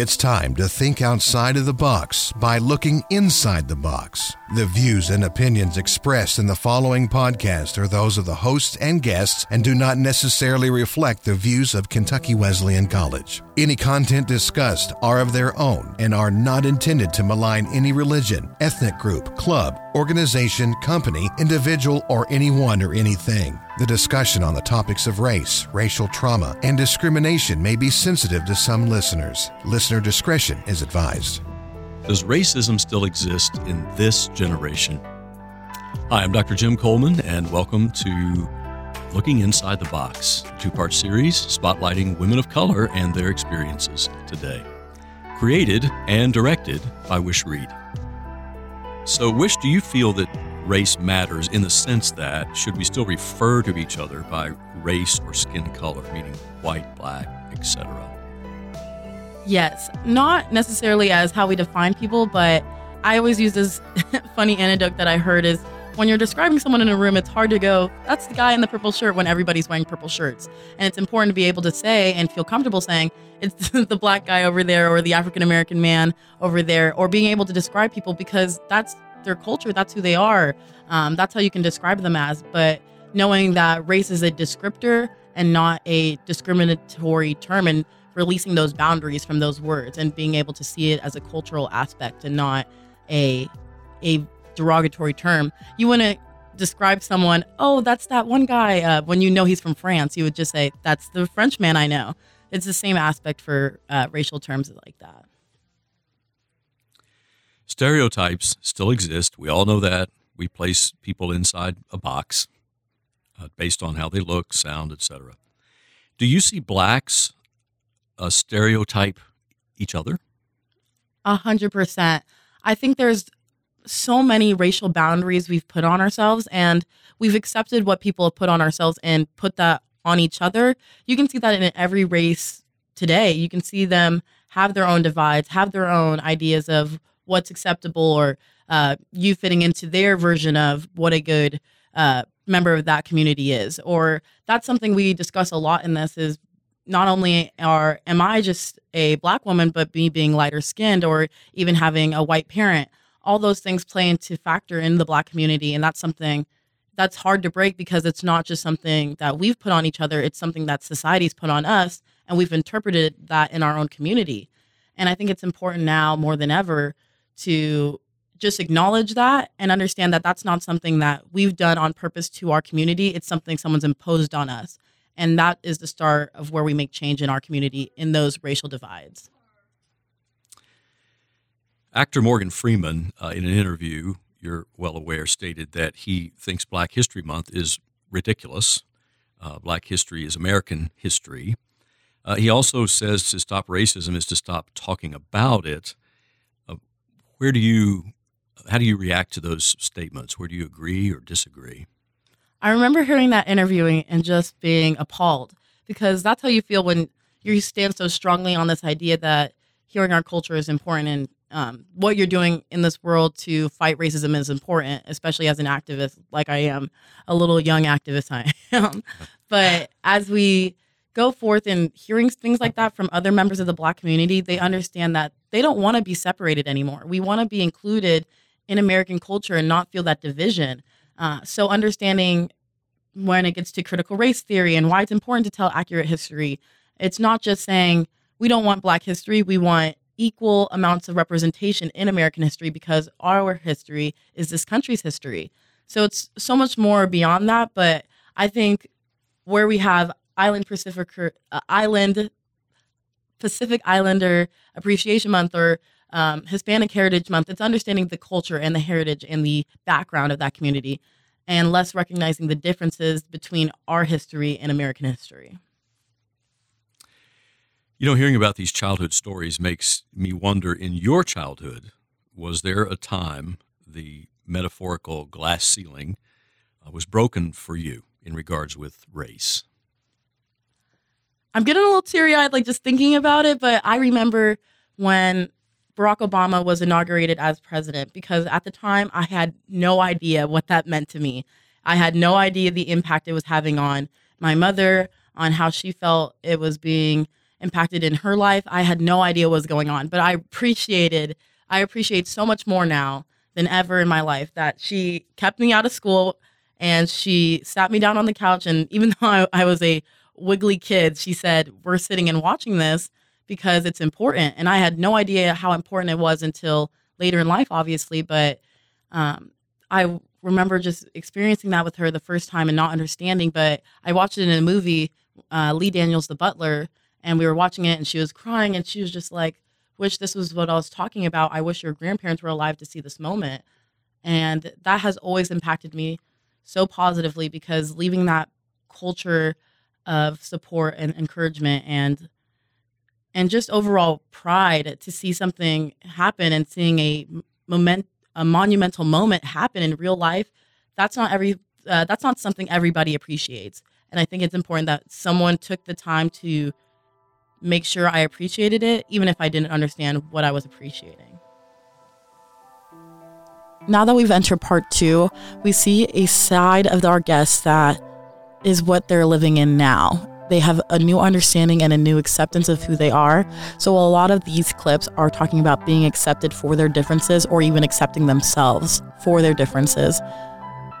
It's time to think outside of the box by looking inside the box. The views and opinions expressed in the following podcast are those of the hosts and guests and do not necessarily reflect the views of Kentucky Wesleyan College. Any content discussed are of their own and are not intended to malign any religion, ethnic group, club, organization, company, individual, or anyone or anything. The discussion on the topics of race, racial trauma, and discrimination may be sensitive to some listeners. Listener discretion is advised. Does racism still exist in this generation? Hi, I'm Dr. Jim Coleman, and welcome to Looking Inside the Box, two part series spotlighting women of color and their experiences today. Created and directed by Wish Read. So, Wish, do you feel that race matters in the sense that should we still refer to each other by race or skin color, meaning white, black, etc.? Yes, not necessarily as how we define people, but I always use this funny anecdote that I heard is when you're describing someone in a room, it's hard to go, that's the guy in the purple shirt when everybody's wearing purple shirts. And it's important to be able to say and feel comfortable saying, it's the black guy over there or the African American man over there, or being able to describe people because that's their culture, that's who they are. Um, that's how you can describe them as. But knowing that race is a descriptor and not a discriminatory term and releasing those boundaries from those words and being able to see it as a cultural aspect and not a a derogatory term. You wouldn't describe someone, oh, that's that one guy. Uh, when you know he's from France, you would just say, that's the French man I know. It's the same aspect for uh, racial terms like that. Stereotypes still exist. We all know that. We place people inside a box uh, based on how they look, sound, etc. Do you see blacks uh, stereotype each other? A hundred percent. I think there's so many racial boundaries we've put on ourselves, and we've accepted what people have put on ourselves and put that on each other. You can see that in every race today. You can see them have their own divides, have their own ideas of what's acceptable or uh, you fitting into their version of what a good uh, member of that community is or that's something we discuss a lot in this is not only are am i just a black woman but me being lighter skinned or even having a white parent all those things play into factor in the black community and that's something that's hard to break because it's not just something that we've put on each other it's something that society's put on us and we've interpreted that in our own community and i think it's important now more than ever to just acknowledge that and understand that that's not something that we've done on purpose to our community. It's something someone's imposed on us. And that is the start of where we make change in our community in those racial divides. Actor Morgan Freeman, uh, in an interview, you're well aware, stated that he thinks Black History Month is ridiculous. Uh, Black history is American history. Uh, he also says to stop racism is to stop talking about it where do you how do you react to those statements? Where do you agree or disagree? I remember hearing that interviewing and just being appalled because that's how you feel when you stand so strongly on this idea that hearing our culture is important and um, what you're doing in this world to fight racism is important, especially as an activist like I am, a little young activist I am. but as we go forth and hearing things like that from other members of the black community, they understand that they don't want to be separated anymore. We want to be included in American culture and not feel that division. Uh, so understanding when it gets to critical race theory and why it's important to tell accurate history, it's not just saying we don't want black history, we want equal amounts of representation in American history because our history is this country's history. So it's so much more beyond that, but I think where we have Island Pacific uh, Island Pacific Islander Appreciation Month or um, Hispanic Heritage Month. It's understanding the culture and the heritage and the background of that community, and less recognizing the differences between our history and American history. You know, hearing about these childhood stories makes me wonder in your childhood, was there a time the metaphorical glass ceiling uh, was broken for you in regards with race? I'm getting a little teary eyed, like just thinking about it. But I remember when Barack Obama was inaugurated as president because at the time I had no idea what that meant to me. I had no idea the impact it was having on my mother, on how she felt it was being impacted in her life. I had no idea what was going on, but I appreciated I appreciate so much more now than ever in my life that she kept me out of school and she sat me down on the couch and even though I, I was a wiggly kid, she said, "We're sitting and watching this because it's important." And I had no idea how important it was until later in life, obviously, but um, I remember just experiencing that with her the first time and not understanding. But I watched it in a movie, uh, Lee Daniels, The Butler, and we were watching it, and she was crying, and she was just like, "Wish this was what I was talking about. I wish your grandparents were alive to see this moment." And that has always impacted me so positively because leaving that culture of support and encouragement and and just overall pride to see something happen and seeing a moment a monumental moment happen in real life that's not every uh, that's not something everybody appreciates and i think it's important that someone took the time to make sure i appreciated it even if i didn't understand what i was appreciating now that we've entered part two we see a side of our guests that is what they're living in now they have a new understanding and a new acceptance of who they are. So, a lot of these clips are talking about being accepted for their differences or even accepting themselves for their differences.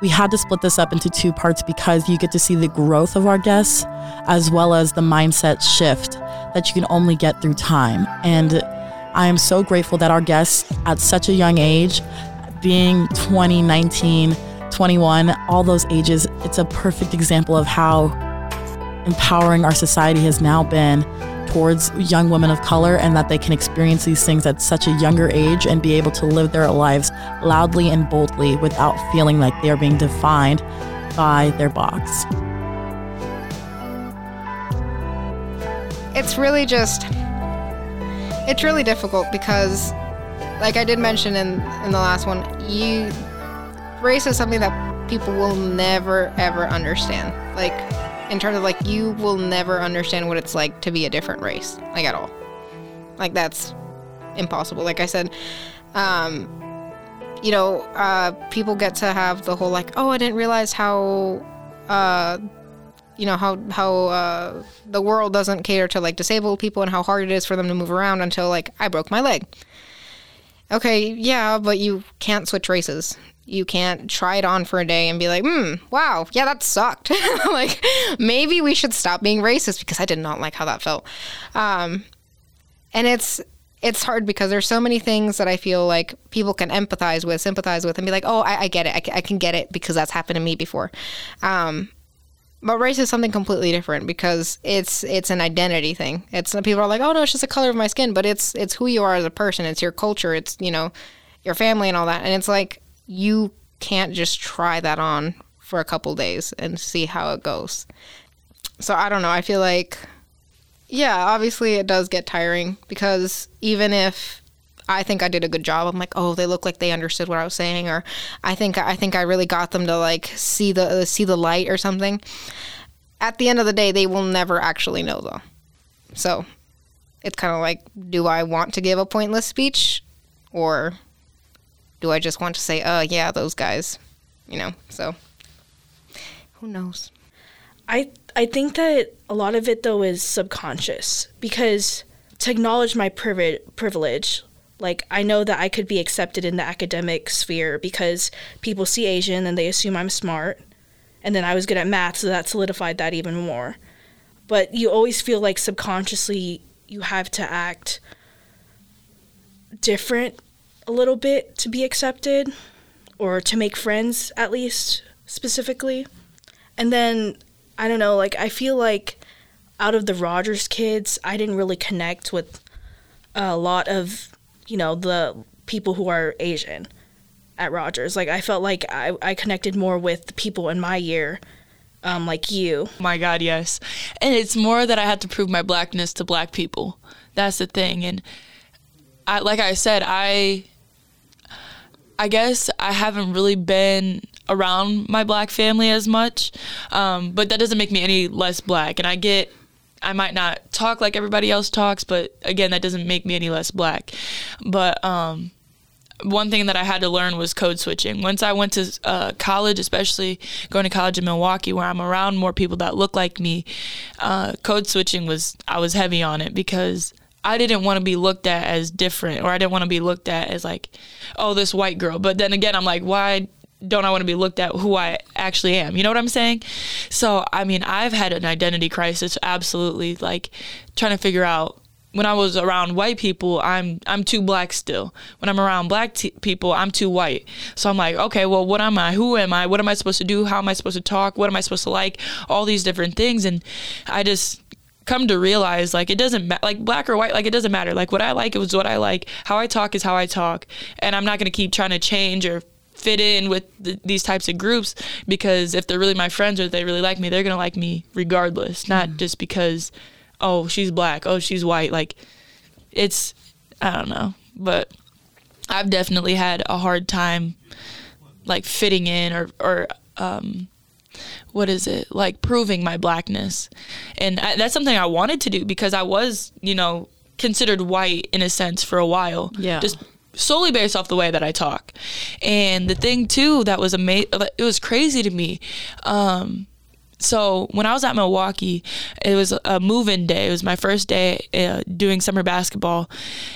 We had to split this up into two parts because you get to see the growth of our guests as well as the mindset shift that you can only get through time. And I am so grateful that our guests at such a young age, being 20, 19, 21, all those ages, it's a perfect example of how empowering our society has now been towards young women of color and that they can experience these things at such a younger age and be able to live their lives loudly and boldly without feeling like they are being defined by their box. It's really just it's really difficult because like I did mention in in the last one, you race is something that people will never ever understand. Like in terms of like you will never understand what it's like to be a different race like at all. Like that's impossible. Like i said um you know uh people get to have the whole like oh i didn't realize how uh you know how how uh, the world doesn't cater to like disabled people and how hard it is for them to move around until like I broke my leg. Okay, yeah, but you can't switch races you can't try it on for a day and be like, hmm, wow, yeah, that sucked. like, maybe we should stop being racist because I did not like how that felt. Um, and it's it's hard because there's so many things that I feel like people can empathize with, sympathize with, and be like, oh, I, I get it. I, I, can get it because that's happened to me before. Um, but race is something completely different because it's it's an identity thing. It's people are like, oh no, it's just the color of my skin, but it's it's who you are as a person. It's your culture. It's you know your family and all that. And it's like you can't just try that on for a couple days and see how it goes. So I don't know. I feel like, yeah, obviously it does get tiring because even if I think I did a good job, I'm like, oh, they look like they understood what I was saying, or I think I think I really got them to like see the see the light or something. At the end of the day, they will never actually know though. So it's kind of like, do I want to give a pointless speech, or do I just want to say, "Oh, yeah, those guys," you know? So who knows? I I think that a lot of it though is subconscious because to acknowledge my privilege, privilege like I know that I could be accepted in the academic sphere because people see Asian and they assume I'm smart. And then I was good at math, so that solidified that even more. But you always feel like subconsciously you have to act different a little bit to be accepted or to make friends at least specifically. And then I don't know, like I feel like out of the Rogers kids, I didn't really connect with a lot of, you know, the people who are Asian at Rogers. Like I felt like I, I connected more with the people in my year um, like you. My God, yes. And it's more that I had to prove my blackness to black people. That's the thing. And I, like I said, I I guess I haven't really been around my black family as much, um, but that doesn't make me any less black. And I get, I might not talk like everybody else talks, but again, that doesn't make me any less black. But um, one thing that I had to learn was code switching. Once I went to uh, college, especially going to college in Milwaukee, where I'm around more people that look like me, uh, code switching was I was heavy on it because I didn't want to be looked at as different, or I didn't want to be looked at as like, oh, this white girl. But then again, I'm like, why don't I want to be looked at who I actually am? You know what I'm saying? So, I mean, I've had an identity crisis, absolutely, like trying to figure out when I was around white people, I'm I'm too black still. When I'm around black t- people, I'm too white. So I'm like, okay, well, what am I? Who am I? What am I supposed to do? How am I supposed to talk? What am I supposed to like? All these different things, and I just come to realize like it doesn't matter like black or white like it doesn't matter like what i like is what i like how i talk is how i talk and i'm not going to keep trying to change or fit in with the, these types of groups because if they're really my friends or if they really like me they're going to like me regardless not mm. just because oh, she's black, oh, she's white. Like, it's, I don't know. But I've definitely had a hard time, like, fitting in or, or, um, what is it like proving my blackness and I, that's something i wanted to do because i was you know considered white in a sense for a while yeah just solely based off the way that i talk and the thing too that was amazing it was crazy to me um, so when I was at Milwaukee, it was a move-in day. It was my first day uh, doing summer basketball,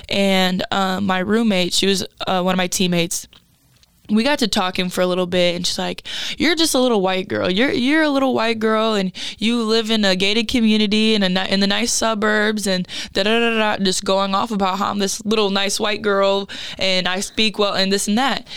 and um, my roommate, she was uh, one of my teammates. We got to talking for a little bit, and she's like, "You're just a little white girl. You're you're a little white girl, and you live in a gated community in a in the nice suburbs, and da da da da." Just going off about how I'm this little nice white girl, and I speak well, and this and that.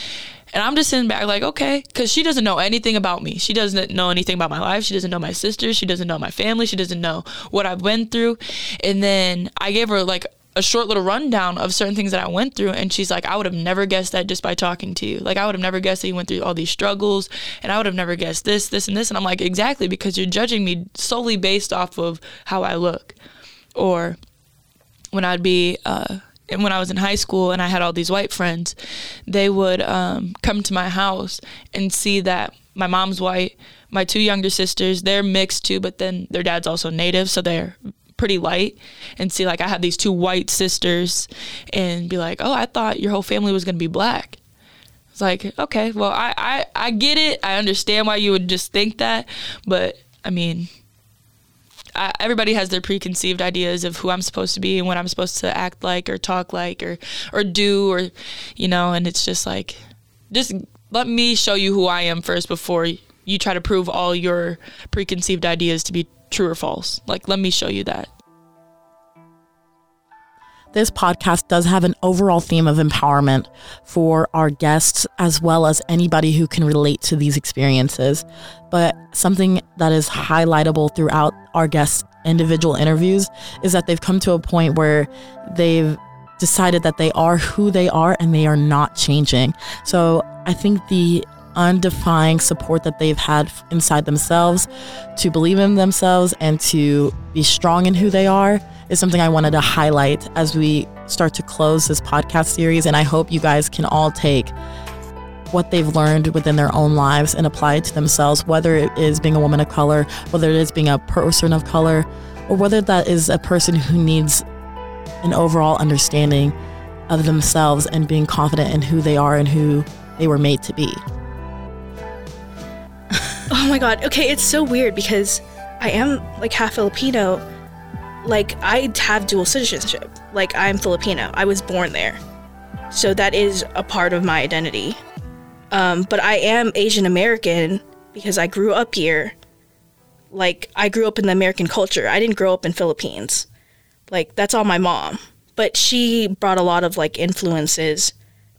And I'm just sitting back like, okay, because she doesn't know anything about me. She doesn't know anything about my life. She doesn't know my sisters. She doesn't know my family. She doesn't know what I've been through. And then I gave her like a short little rundown of certain things that I went through. And she's like, I would have never guessed that just by talking to you. Like, I would have never guessed that you went through all these struggles. And I would have never guessed this, this, and this. And I'm like, exactly, because you're judging me solely based off of how I look. Or when I'd be, uh, and when I was in high school and I had all these white friends, they would um, come to my house and see that my mom's white, my two younger sisters, they're mixed too, but then their dad's also native, so they're pretty light and see like I have these two white sisters and be like, oh, I thought your whole family was gonna be black. It's like, okay, well, I, I, I get it. I understand why you would just think that, but I mean, I, everybody has their preconceived ideas of who I'm supposed to be and what I'm supposed to act like or talk like or or do or you know and it's just like just let me show you who I am first before you try to prove all your preconceived ideas to be true or false. Like let me show you that this podcast does have an overall theme of empowerment for our guests as well as anybody who can relate to these experiences. But something that is highlightable throughout our guests' individual interviews is that they've come to a point where they've decided that they are who they are and they are not changing. So I think the undefined support that they've had inside themselves to believe in themselves and to be strong in who they are is something I wanted to highlight as we start to close this podcast series. And I hope you guys can all take what they've learned within their own lives and apply it to themselves, whether it is being a woman of color, whether it is being a person of color, or whether that is a person who needs an overall understanding of themselves and being confident in who they are and who they were made to be. Oh my god. Okay, it's so weird because I am like half Filipino like I have dual citizenship. Like I'm Filipino. I was born there. So that is a part of my identity. Um, but I am Asian American because I grew up here. Like I grew up in the American culture. I didn't grow up in Philippines. Like that's all my mom. But she brought a lot of like influences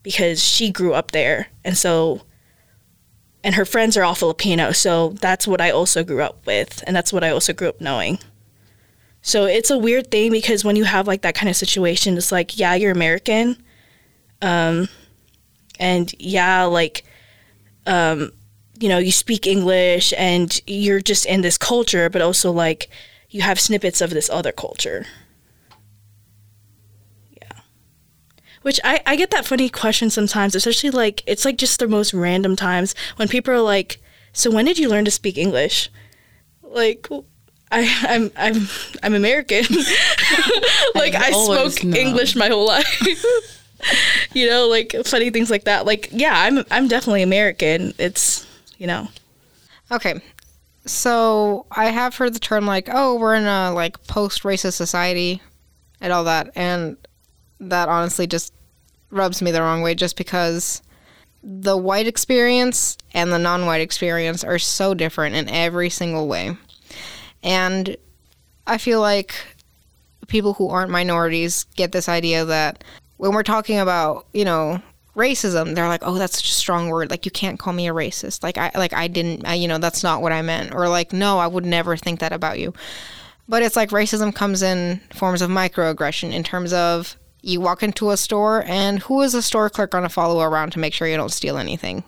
because she grew up there. And so and her friends are all Filipino, so that's what I also grew up with and that's what I also grew up knowing. So it's a weird thing because when you have like that kind of situation, it's like, yeah, you're American. Um, and yeah, like, um, you know, you speak English and you're just in this culture, but also like you have snippets of this other culture. Yeah. Which I, I get that funny question sometimes, especially like, it's like just the most random times when people are like, so when did you learn to speak English? Like, I, I'm I'm I'm American. like I, I spoke know. English my whole life. you know, like funny things like that. Like, yeah, I'm I'm definitely American. It's you know. Okay. So I have heard the term like, oh, we're in a like post racist society and all that. And that honestly just rubs me the wrong way just because the white experience and the non white experience are so different in every single way. And I feel like people who aren't minorities get this idea that when we're talking about, you know, racism, they're like, "Oh, that's such a strong word. Like you can't call me a racist. Like I like I didn't, I, you know, that's not what I meant." Or like, "No, I would never think that about you." But it's like racism comes in forms of microaggression in terms of you walk into a store and who is a store clerk going to follow around to make sure you don't steal anything?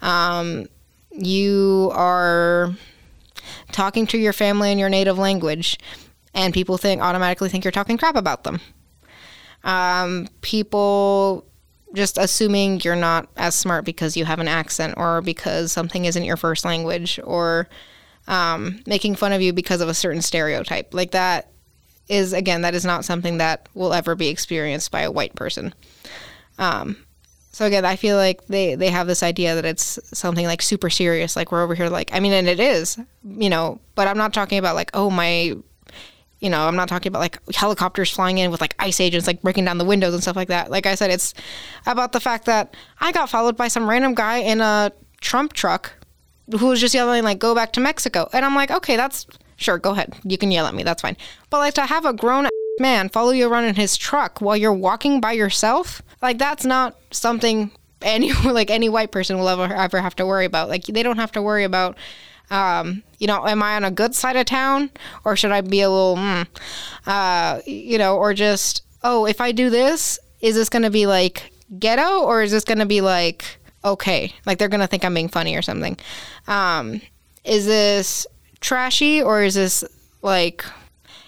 Um, you are talking to your family in your native language and people think automatically think you're talking crap about them. Um, people just assuming you're not as smart because you have an accent or because something isn't your first language or um, making fun of you because of a certain stereotype. Like that is, again, that is not something that will ever be experienced by a white person. Um, so again, I feel like they, they have this idea that it's something like super serious. Like we're over here, like, I mean, and it is, you know, but I'm not talking about like, oh, my, you know, I'm not talking about like helicopters flying in with like ice agents, like breaking down the windows and stuff like that. Like I said, it's about the fact that I got followed by some random guy in a Trump truck who was just yelling like go back to Mexico. And I'm like, okay, that's sure, go ahead. You can yell at me. That's fine. But like to have a grown man follow you around in his truck while you're walking by yourself, like that's not something any like any white person will ever ever have to worry about. Like they don't have to worry about um, you know, am I on a good side of town or should I be a little, mm, uh, you know, or just, oh, if I do this, is this going to be like ghetto or is this going to be like, okay, like they're gonna think I'm being funny or something. Um, is this trashy or is this like,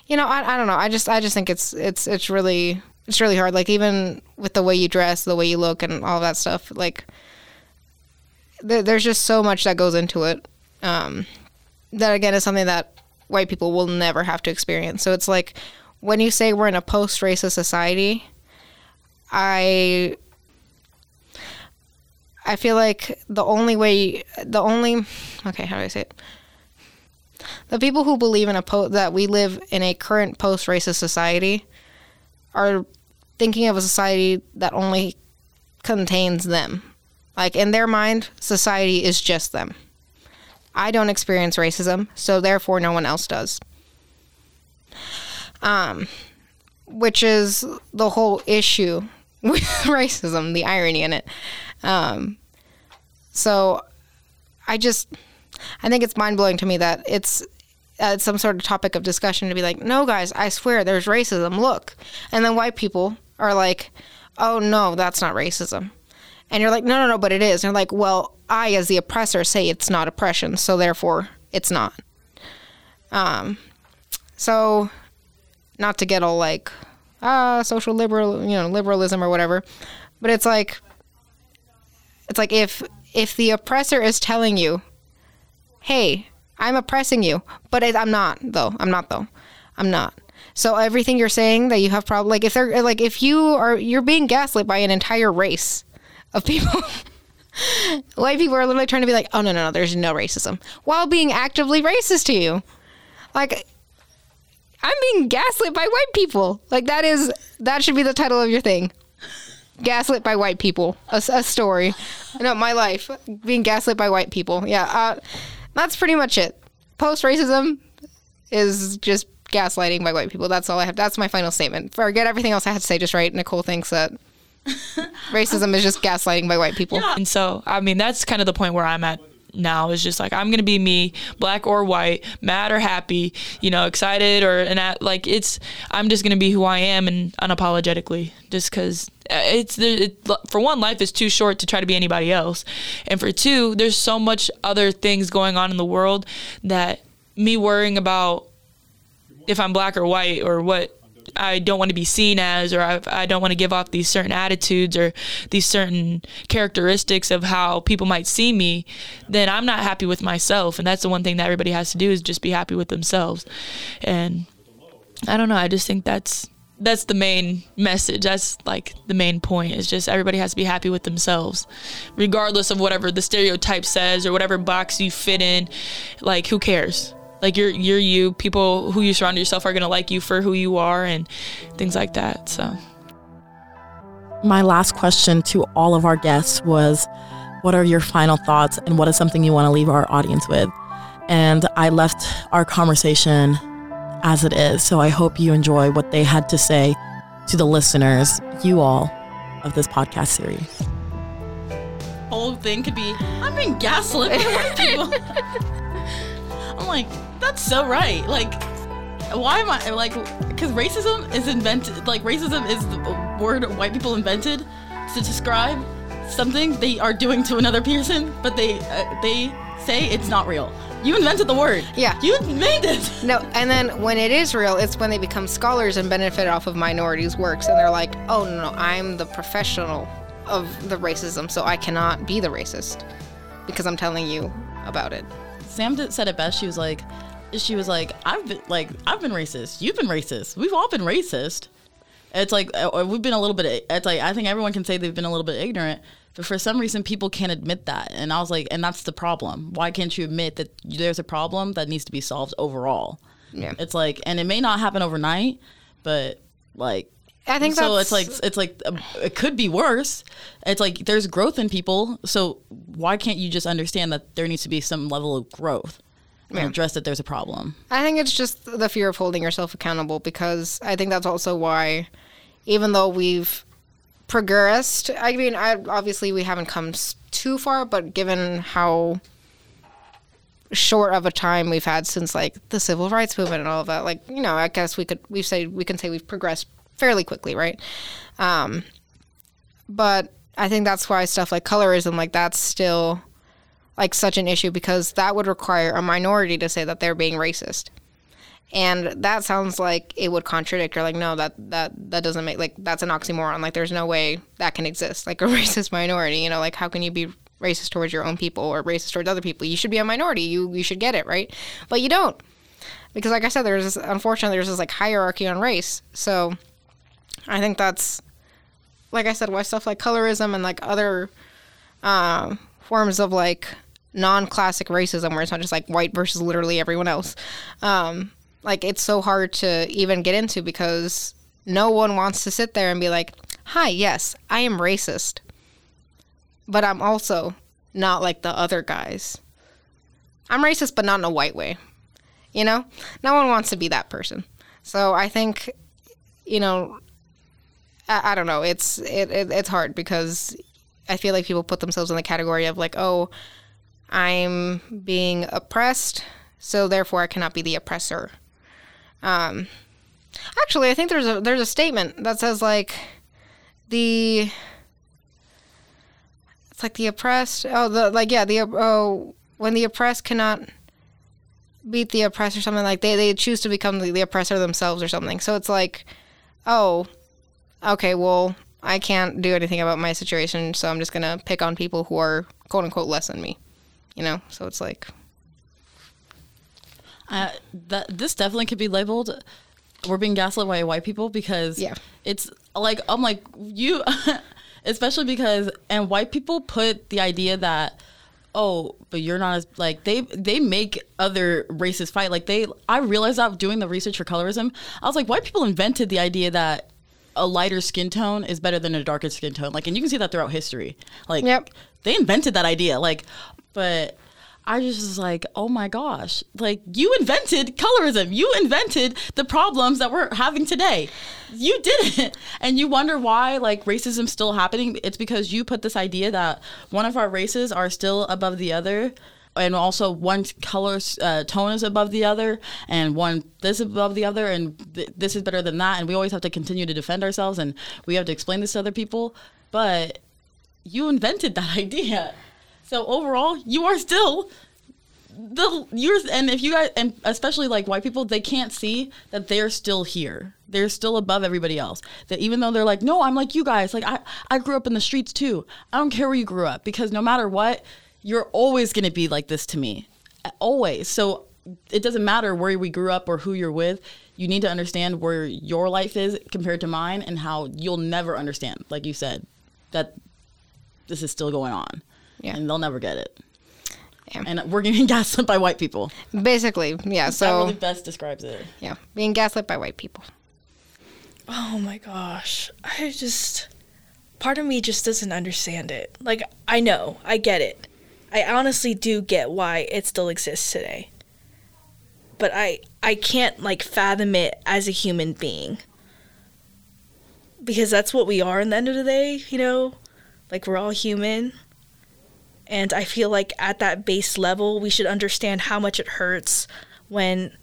you know, I, I don't know. I just I just think it's it's it's really it's really hard. Like even with the way you dress, the way you look, and all that stuff. Like th- there's just so much that goes into it. Um, that again is something that white people will never have to experience. So it's like when you say we're in a post-racist society, I I feel like the only way, the only, okay, how do I say it? The people who believe in a po- that we live in a current post-racist society are thinking of a society that only contains them. Like in their mind, society is just them. I don't experience racism, so therefore no one else does. Um, which is the whole issue with racism, the irony in it. Um, so I just, I think it's mind blowing to me that it's uh, some sort of topic of discussion to be like, no, guys, I swear there's racism. Look. And then white people are like, oh, no, that's not racism. And you're like, no, no, no, but it is. And they're like, well, I, as the oppressor, say it's not oppression, so therefore it's not. Um, so, not to get all like, ah, social liberal, you know, liberalism or whatever, but it's like, it's like if if the oppressor is telling you, "Hey, I'm oppressing you," but it, I'm not though. I'm not though. I'm not. So everything you're saying that you have problem like if they're like if you are you're being gaslit by an entire race of people. White people are literally trying to be like, "Oh no, no, no, there's no racism," while being actively racist to you. Like I'm being gaslit by white people. Like that is that should be the title of your thing gaslit by white people. A, a story. No, my life being gaslit by white people. Yeah, uh, that's pretty much it. Post racism is just gaslighting by white people. That's all I have. That's my final statement. Forget everything else I had to say. Just right. Nicole thinks that racism is just gaslighting by white people. Yeah. And so, I mean, that's kind of the point where I'm at now is just like I'm gonna be me, black or white, mad or happy, you know, excited or and at, like it's I'm just gonna be who I am and unapologetically, just because Uh, it's it, for one life is too short to try to be anybody else, and for two there's so much other things going on in the world that me worrying about if I'm black or white or what I don't want to be seen as, or I, I don't want to give off these certain attitudes or these certain characteristics of how people might see me, then I'm not happy with myself. And that's the one thing that everybody has to do is just be happy with themselves. And I don't know. I just think that's that's the main message. That's like the main point. Is just everybody has to be happy with themselves, regardless of whatever the stereotype says or whatever box you fit in. Like who cares? Like you're you're you. People who you surround yourself are gonna like you for who you are and things like that. So My last question to all of our guests was what are your final thoughts and what is something you want to leave our audience with? And I left our conversation as it is. So I hope you enjoy what they had to say to the listeners, you all, of this podcast series. Whole thing could be I'm being gaslit by white people. I'm like, that's so right. Like, why am I like? Because racism is invented. Like, racism is the word white people invented to describe something they are doing to another person, but they uh, they say it's not real. You invented the word. Yeah. You made it. No, and then when it is real, it's when they become scholars and benefit off of minorities' works, and they're like, "Oh no, no, I'm the professional of the racism, so I cannot be the racist because I'm telling you about it." Sam did, said it best. She was like, she was like, I've been like, I've been racist. You've been racist. We've all been racist. It's like uh, we've been a little bit. It's like I think everyone can say they've been a little bit ignorant, but for some reason people can't admit that. And I was like, and that's the problem. Why can't you admit that there's a problem that needs to be solved overall? Yeah. It's like, and it may not happen overnight, but like I think so it's like it's like uh, it could be worse. It's like there's growth in people, so why can't you just understand that there needs to be some level of growth and Yeah. address that there's a problem? I think it's just the fear of holding yourself accountable because I think that's also why, even though we've progressed, I mean, I, obviously we haven't come too far, but given how short of a time we've had since like the civil rights movement and all of that, like you know, I guess we could we say we can say we've progressed fairly quickly, right? Um, but I think that's why stuff like colorism, like that's still like such an issue because that would require a minority to say that they're being racist. And that sounds like it would contradict or like no that that that doesn't make like that's an oxymoron. Like there's no way that can exist like a racist minority. You know like how can you be racist towards your own people or racist towards other people? You should be a minority. You you should get it right? But you don't. Because like I said there's this unfortunately there's this like hierarchy on race. So I think that's like I said why stuff like colorism and like other uh, forms of like non-classic racism where it's not just like white versus literally everyone else. Um, like it's so hard to even get into because no one wants to sit there and be like hi yes i am racist but i'm also not like the other guys. I'm racist but not in a white way you know? No one wants to be that person. So i think you know i, I don't know. It's it, it, it's hard because i feel like people put themselves in the category of like oh i'm being oppressed so therefore i cannot be the oppressor um, actually, I think there's a there's a statement that says like the it's like the oppressed. Oh, the like yeah the oh when the oppressed cannot beat the oppressed or something like they they choose to become the, the oppressor themselves or something. So it's like oh okay well I can't do anything about my situation, so I'm just gonna pick on people who are quote unquote less than me. You know, so it's like Uh, that this definitely could be labeled. We're being gaslit by white people because Yeah. it's like I'm like you, especially because and white people put the idea that oh but you're not as like they they make other races fight like they I realized that doing the research for colorism I was like white people invented the idea that a lighter skin tone is better than a darker skin tone like and you can see that throughout history like Yep. they invented that idea like but i just was like oh my gosh. Like you invented colorism. You invented the problems that we're having today. You did it. And you wonder why like racism's still happening? It's because you put this idea that one of our races are still above the other and also one color uh, tone is above the other and one this is above the other and th- this is better than that and we always have to continue to defend ourselves and we have to explain this to other people. But you invented that idea so overall you are still the you're and if you guys and especially like white people they can't see that they're still here. They're still above everybody else. That even though they're like no i'm like you guys. Like i i grew up in the streets too. I don't care where you grew up because no matter what you're always going to be like this to me. Always. So it doesn't matter where we grew up or who you're with. You need to understand where your life is compared to mine and how you'll never understand, like you said, that this is still going on. Yeah. And they'll never get it. Yeah. And we're getting gaslit by white people. Basically, yeah. So that So really best describes it. yeah, being gaslit by white people. Oh my gosh. I just part of me just doesn't understand it. Like I know, I get it. I honestly do get why it still exists today. But I I can't like fathom it as a human being. Because that's what we are in the end of the day, you know? Like we're all human. And I feel like at that base level, we should understand how much it hurts when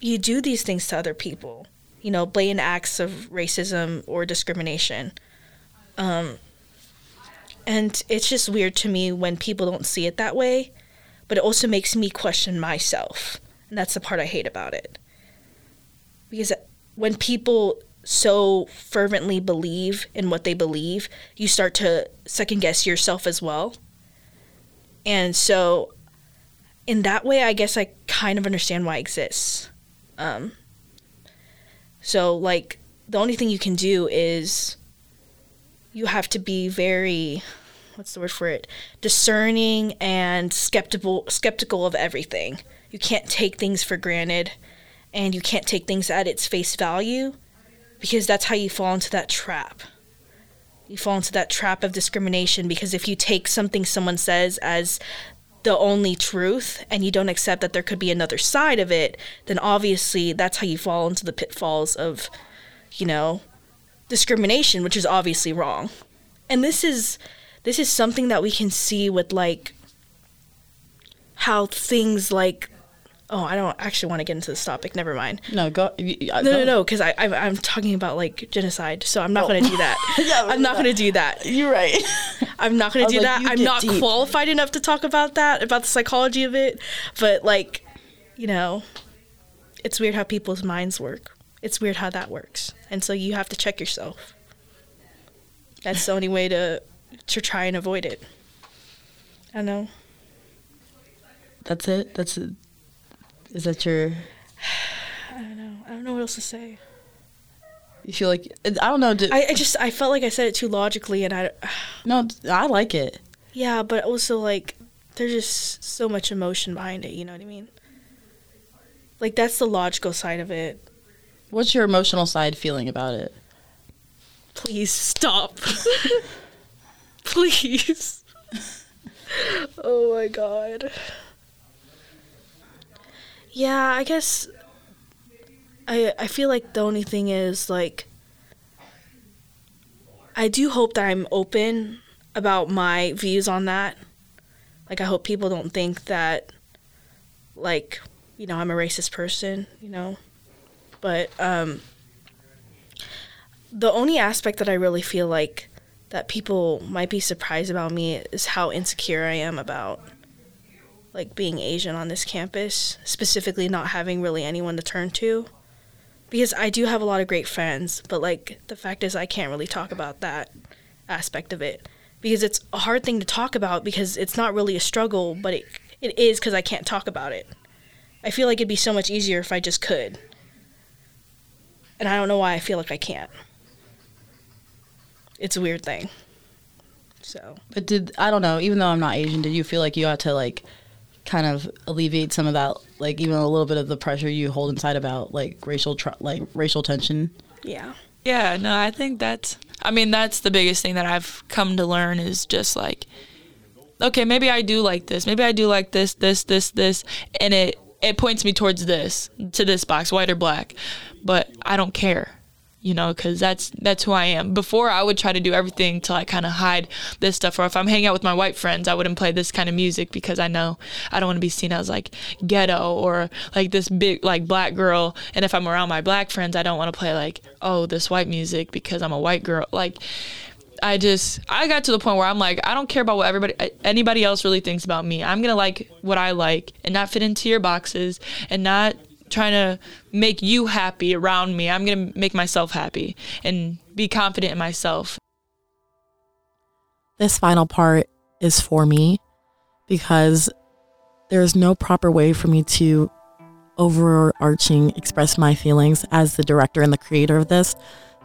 you do these things to other people you know, blatant acts of racism or discrimination. Um, and it's just weird to me when people don't see it that way, but it also makes me question myself. And that's the part I hate about it. Because when people so fervently believe in what they believe, you start to second guess yourself as well. And so, in that way, I guess I kind of understand why it exists. Um, so, like, the only thing you can do is you have to be very, what's the word for it? Discerning and skeptical, skeptical of everything. You can't take things for granted and you can't take things at its face value because that's how you fall into that trap. You fall into that trap of discrimination because if you take something someone says as the only truth and you don't accept that there could be another side of it, then obviously that's how you fall into the pitfalls of, you know, discrimination, which is obviously wrong. And this is this is something that we can see with like how things like oh i don't actually want to get into this topic never mind No, go. No no no because I, I i'm talking about like genocide so i'm not oh. going to do that Yeah, i'm not going to do that You're right. I'm not going to do like, that. I'm not deep. qualified enough to talk about that, about the psychology of it. But, like, you know, it's weird how people's minds work. It's weird how that works. And so you have to check yourself. That's the only way to to try and avoid it. I know. That's it. That's it. Is that your? I don't know. I don't know what else to say. You feel like I don't know. Do, I, I just I felt like I said it too logically, and I no, I like it. yeah, but also like there's just so much emotion behind it. You know what I mean? Like that's the logical side of it. What's your emotional side feeling about it? Please stop. Please. oh my god. Yeah, I guess I I feel like the only thing is like I do hope that I'm open about my views on that. Like I hope people don't think that like, you know, I'm a racist person, you know. But um the only aspect that I really feel like that people might be surprised about me is how insecure I am about like being Asian on this campus, specifically not having really anyone to turn to. Because I do have a lot of great friends, but like the fact is I can't really talk about that aspect of it because it's a hard thing to talk about because it's not really a struggle, but it it is cuz I can't talk about it. I feel like it'd be so much easier if I just could. And I don't know why I feel like I can't it's a weird thing. So But did I don't know? Even though I'm not Asian, did you feel like you had to like kind of alleviate some of that, like even a little bit of the pressure you hold inside about like racial, tr- like racial tension? yeah, Yeah, no, I think that's I mean, that's the biggest thing that I've come to learn is just like okay, maybe I do like this. Maybe I do like this, this, this, this and it it points me towards this, to this box, white or black. But I don't care. You know, because that's that's who I am. Before, I would try to do everything to like kind of hide this stuff. Or if I'm hanging out with my white friends, I wouldn't play this kind of music because I know I don't want to be seen as like ghetto or like this big like black girl. And if I'm around my black friends, I don't want to play like oh this white music because I'm a white girl. Like I just I got to the point where I'm like I don't care about what everybody anybody else really thinks about me. I'm gonna like what I like and not fit into your boxes and not trying to make you happy around me. I'm gonna make myself happy and be confident in myself. this final part is for me because there's no proper way for me to overarching express my feelings as the director and the creator of this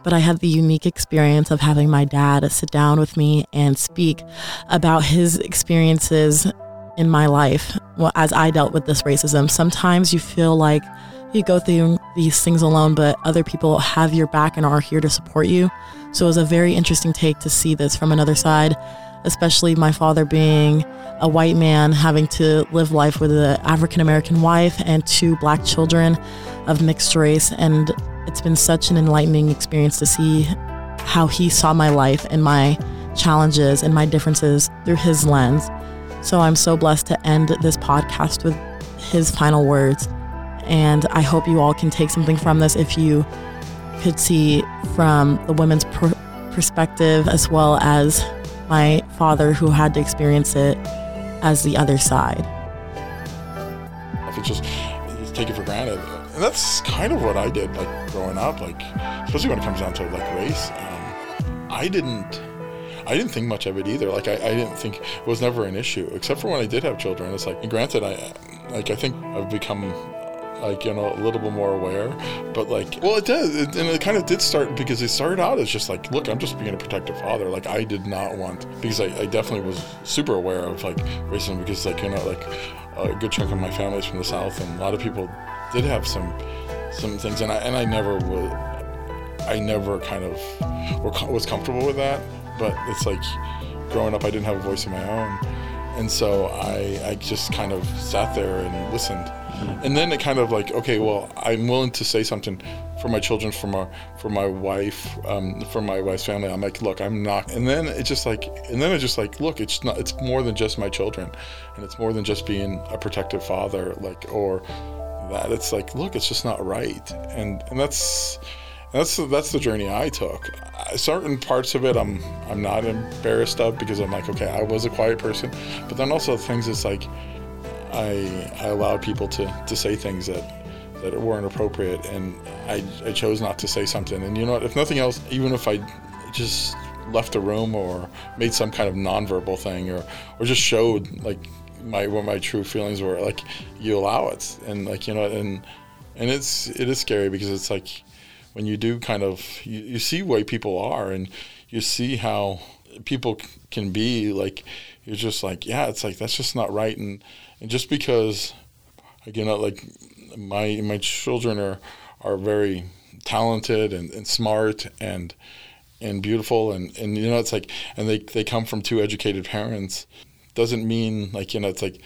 but I had the unique experience of having my dad sit down with me and speak about his experiences in my life well, as I dealt with this racism. Sometimes you feel like you go through these things alone, but other people have your back and are here to support you. So it was a very interesting take to see this from another side, especially my father being a white man having to live life with an African American wife and two black children of mixed race. And it's been such an enlightening experience to see how he saw my life and my challenges and my differences through his lens. So I'm so blessed to end this podcast with his final words. And I hope you all can take something from this if you could see from the women's per- perspective as well as my father who had to experience it as the other side. If it's just take it for granted, and that's kind of what I did, like growing up, like especially when it comes down to like race. Um, I didn't, I didn't think much of it either. Like I, I didn't think it was never an issue, except for when I did have children. It's like, granted, I, like I think I've become like you know a little bit more aware but like well it does it, and it kind of did start because it started out as just like look i'm just being a protective father like i did not want because i, I definitely was super aware of like racism because like you know like a good chunk of my family is from the south and a lot of people did have some some things and i and i never would i never kind of was comfortable with that but it's like growing up i didn't have a voice of my own. And so i i just kind of sat there and listened. And then it kind of like okay well i'm willing to say something for my children for my for my wife um, for my wife's family. I'm like look i'm not and then it's just like and then it's just like look it's not it's more than just my children and it's more than just being a protective father like or that. It's like look it's just not right and and that's that's that's the journey I took. Certain parts of it, I'm I'm not embarrassed of because I'm like, okay, I was a quiet person, but then also things it's like, I, I allowed people to, to say things that, that weren't appropriate, and I, I chose not to say something. And you know what? If nothing else, even if I just left the room or made some kind of nonverbal thing, or or just showed like my what my true feelings were, like you allow it, and like you know, and and it's it is scary because it's like when you do kind of you, you see where people are, and you see how people can be like you're just like yeah it's like that's just not right. And and just because again uh, like my my children are are very talented and, and smart and and beautiful and, and you know it's like and they, they come from two educated parents doesn't mean like you know it's like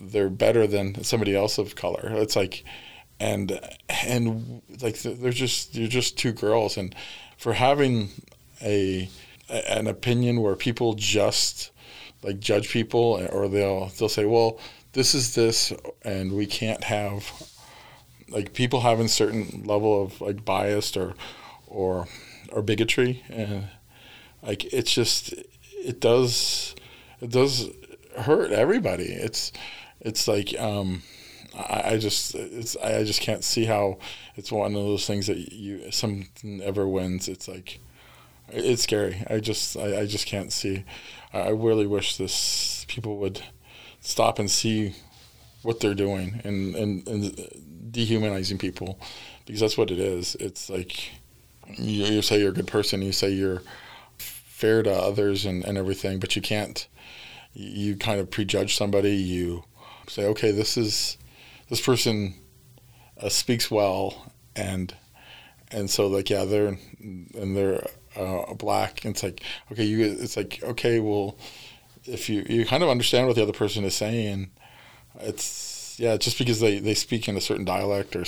they're better than somebody else of color. It's like and and like they're just you're just two girls and for having a an opinion where people just like judge people or they'll they'll say well this is this and we can't have like people having certain level of like bias or or or bigotry and like it's just it does it does hurt everybody. It's it's like um I, I just it's I just can't see how it's one of those things that you something ever wins it's like it's scary I just I, I just can't see I really wish this people would stop and see what they're doing and, and, and dehumanizing people because that's what it is. It's like you, you say you're a good person, you say you're fair to others and, and everything, but you can't. You kind of prejudge somebody. You say, okay, this is this person uh, speaks well, and and so like yeah, they're and they're uh, black. And it's like okay, you. It's like okay, well, if you you kind of understand what the other person is saying, it's yeah, just because they, they speak in a certain dialect or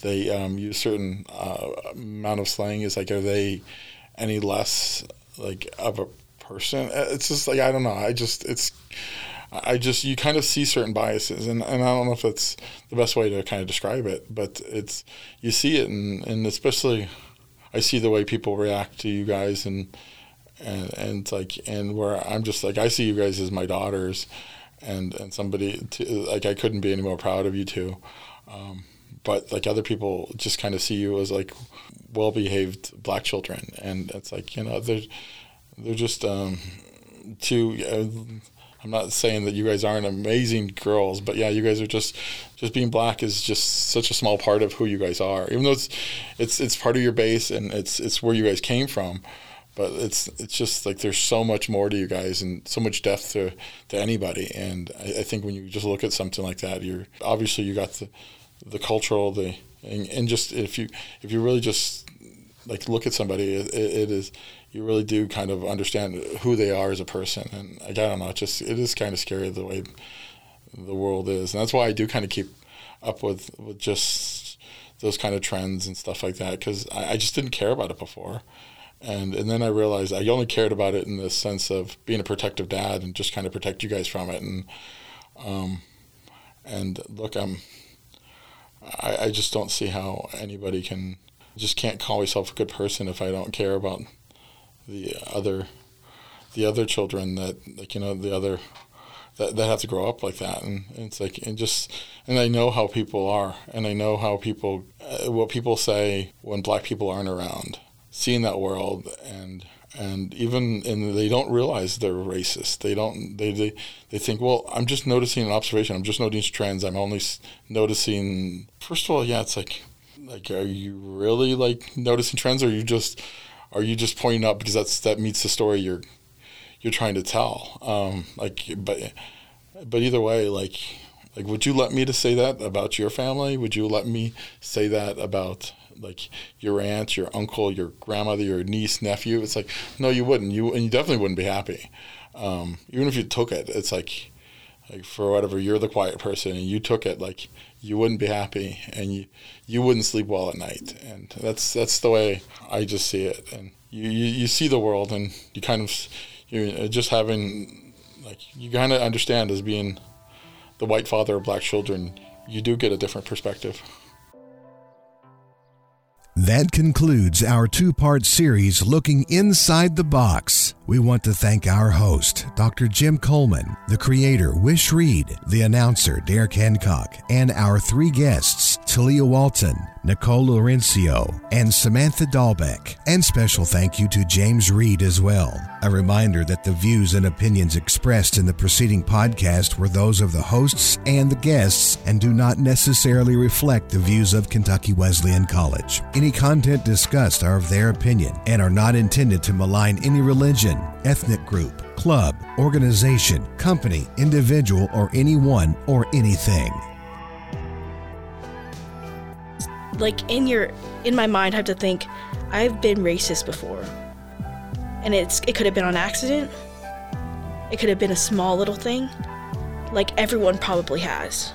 they um, use certain uh, amount of slang is like are they any less like of a person? Uh, it's just like I don't know. I just it's I just you kind of see certain biases, and, and I don't know if that's the best way to kind of describe it, but it's you see it, and, and especially I see the way people react to you guys, and and and like and where I'm just like I see you guys as my daughters, and and somebody to, like I couldn't be any more proud of you two. Um, but like other people just kind of see you as like well behaved black children, and it's like you know they're they're just um, two. Uh, I'm not saying that you guys aren't amazing girls, but yeah, you guys are just just being black is just such a small part of who you guys are. Even though it's it's it's part of your base and it's it's where you guys came from, but it's it's just like there's so much more to you guys and so much depth to to anybody. And I, I think when you just look at something like that, you're obviously you got the the cultural the and, and just if you if you really just like look at somebody, it, it is you really do kind of understand who they are as a person. And I don't know, it just it is kind of scary the way the world is, and that's why I do kind of keep up with with just those kind of trends and stuff like that because I, I just didn't care about it before. And, and then I realized I only cared about it in the sense of being a protective dad and just kind of protect you guys from it. And um, and look, I'm I, I just don't see how anybody can just can't call myself a good person if I don't care about the other the other children that like you know the other that, that have to grow up like that. And, and it's like and just and I know how people are and I know how people uh, what people say when black people aren't around. Seeing that world and and even and they don't realize they're racist. They don't they, they they think well i'm just noticing an observation. I'm just noticing trends. I'm only noticing first of all yeah it's like like are you really like noticing trends or are you just are you just pointing out because that's that meets the story you're you're trying to tell um like but but either way like like would you let me to say that about your family would you let me say that about like your aunt, your uncle, your grandmother, your niece, nephew. It's like no, you wouldn't. You and you definitely wouldn't be happy. Um, even if you took it, it's like like for whatever you're the quiet person and you took it, like you wouldn't be happy and you you wouldn't sleep well at night. And that's that's the way I just see it. And you you, you see the world and you kind of you're uh, just having like you kind of understand as being the white father of black children, you do get a different perspective. That concludes our two part series looking inside the box. We want to thank our host, Dr. Jim Coleman, the creator, Wish Read, the announcer, Derik Hancock, and our three guests, Tahlia Walton, Nicole Laurencio, and Samantha Dalbec. And special thank you to James Read as well. A reminder that the views and opinions expressed in the preceding podcast were those of the hosts and the guests and do not necessarily reflect the views of Kentucky Wesleyan College. Any content discussed are of their opinion and are not intended to malign any religion, ethnic group, club, organization, company, individual, or anyone or anything. like in your in my mind I have to think I've been racist before. And it's it could have been on accident. It could have been a small little thing. Like everyone probably has.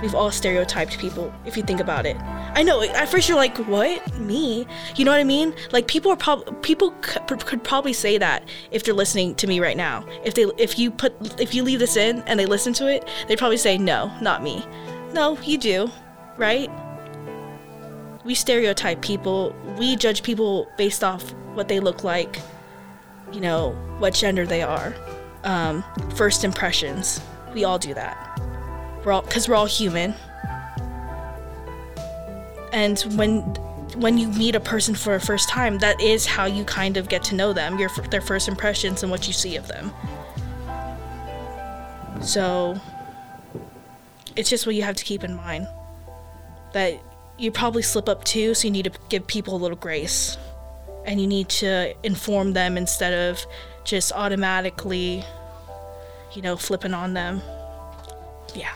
We've all stereotyped people if you think about it. I know at first you're like, "What? Me?" You know what I mean? Like people are probably people c- could probably say that if they're listening to me right now. If they if you put if you leave this in and they listen to it, they'd probably say, "No, not me." No, you do, right? we stereotype people. We judge people based off what they look like, you know, what gender they are. Um, first impressions. We all do that. We're all because we're all human. And when when you meet a person for a first time, that is how you kind of get to know them. Your their first impressions and what you see of them. So it's just what you have to keep in mind that you probably slip up too, so you need to give people a little grace. And you need to inform them instead of just automatically, you know, flipping on them. Yeah.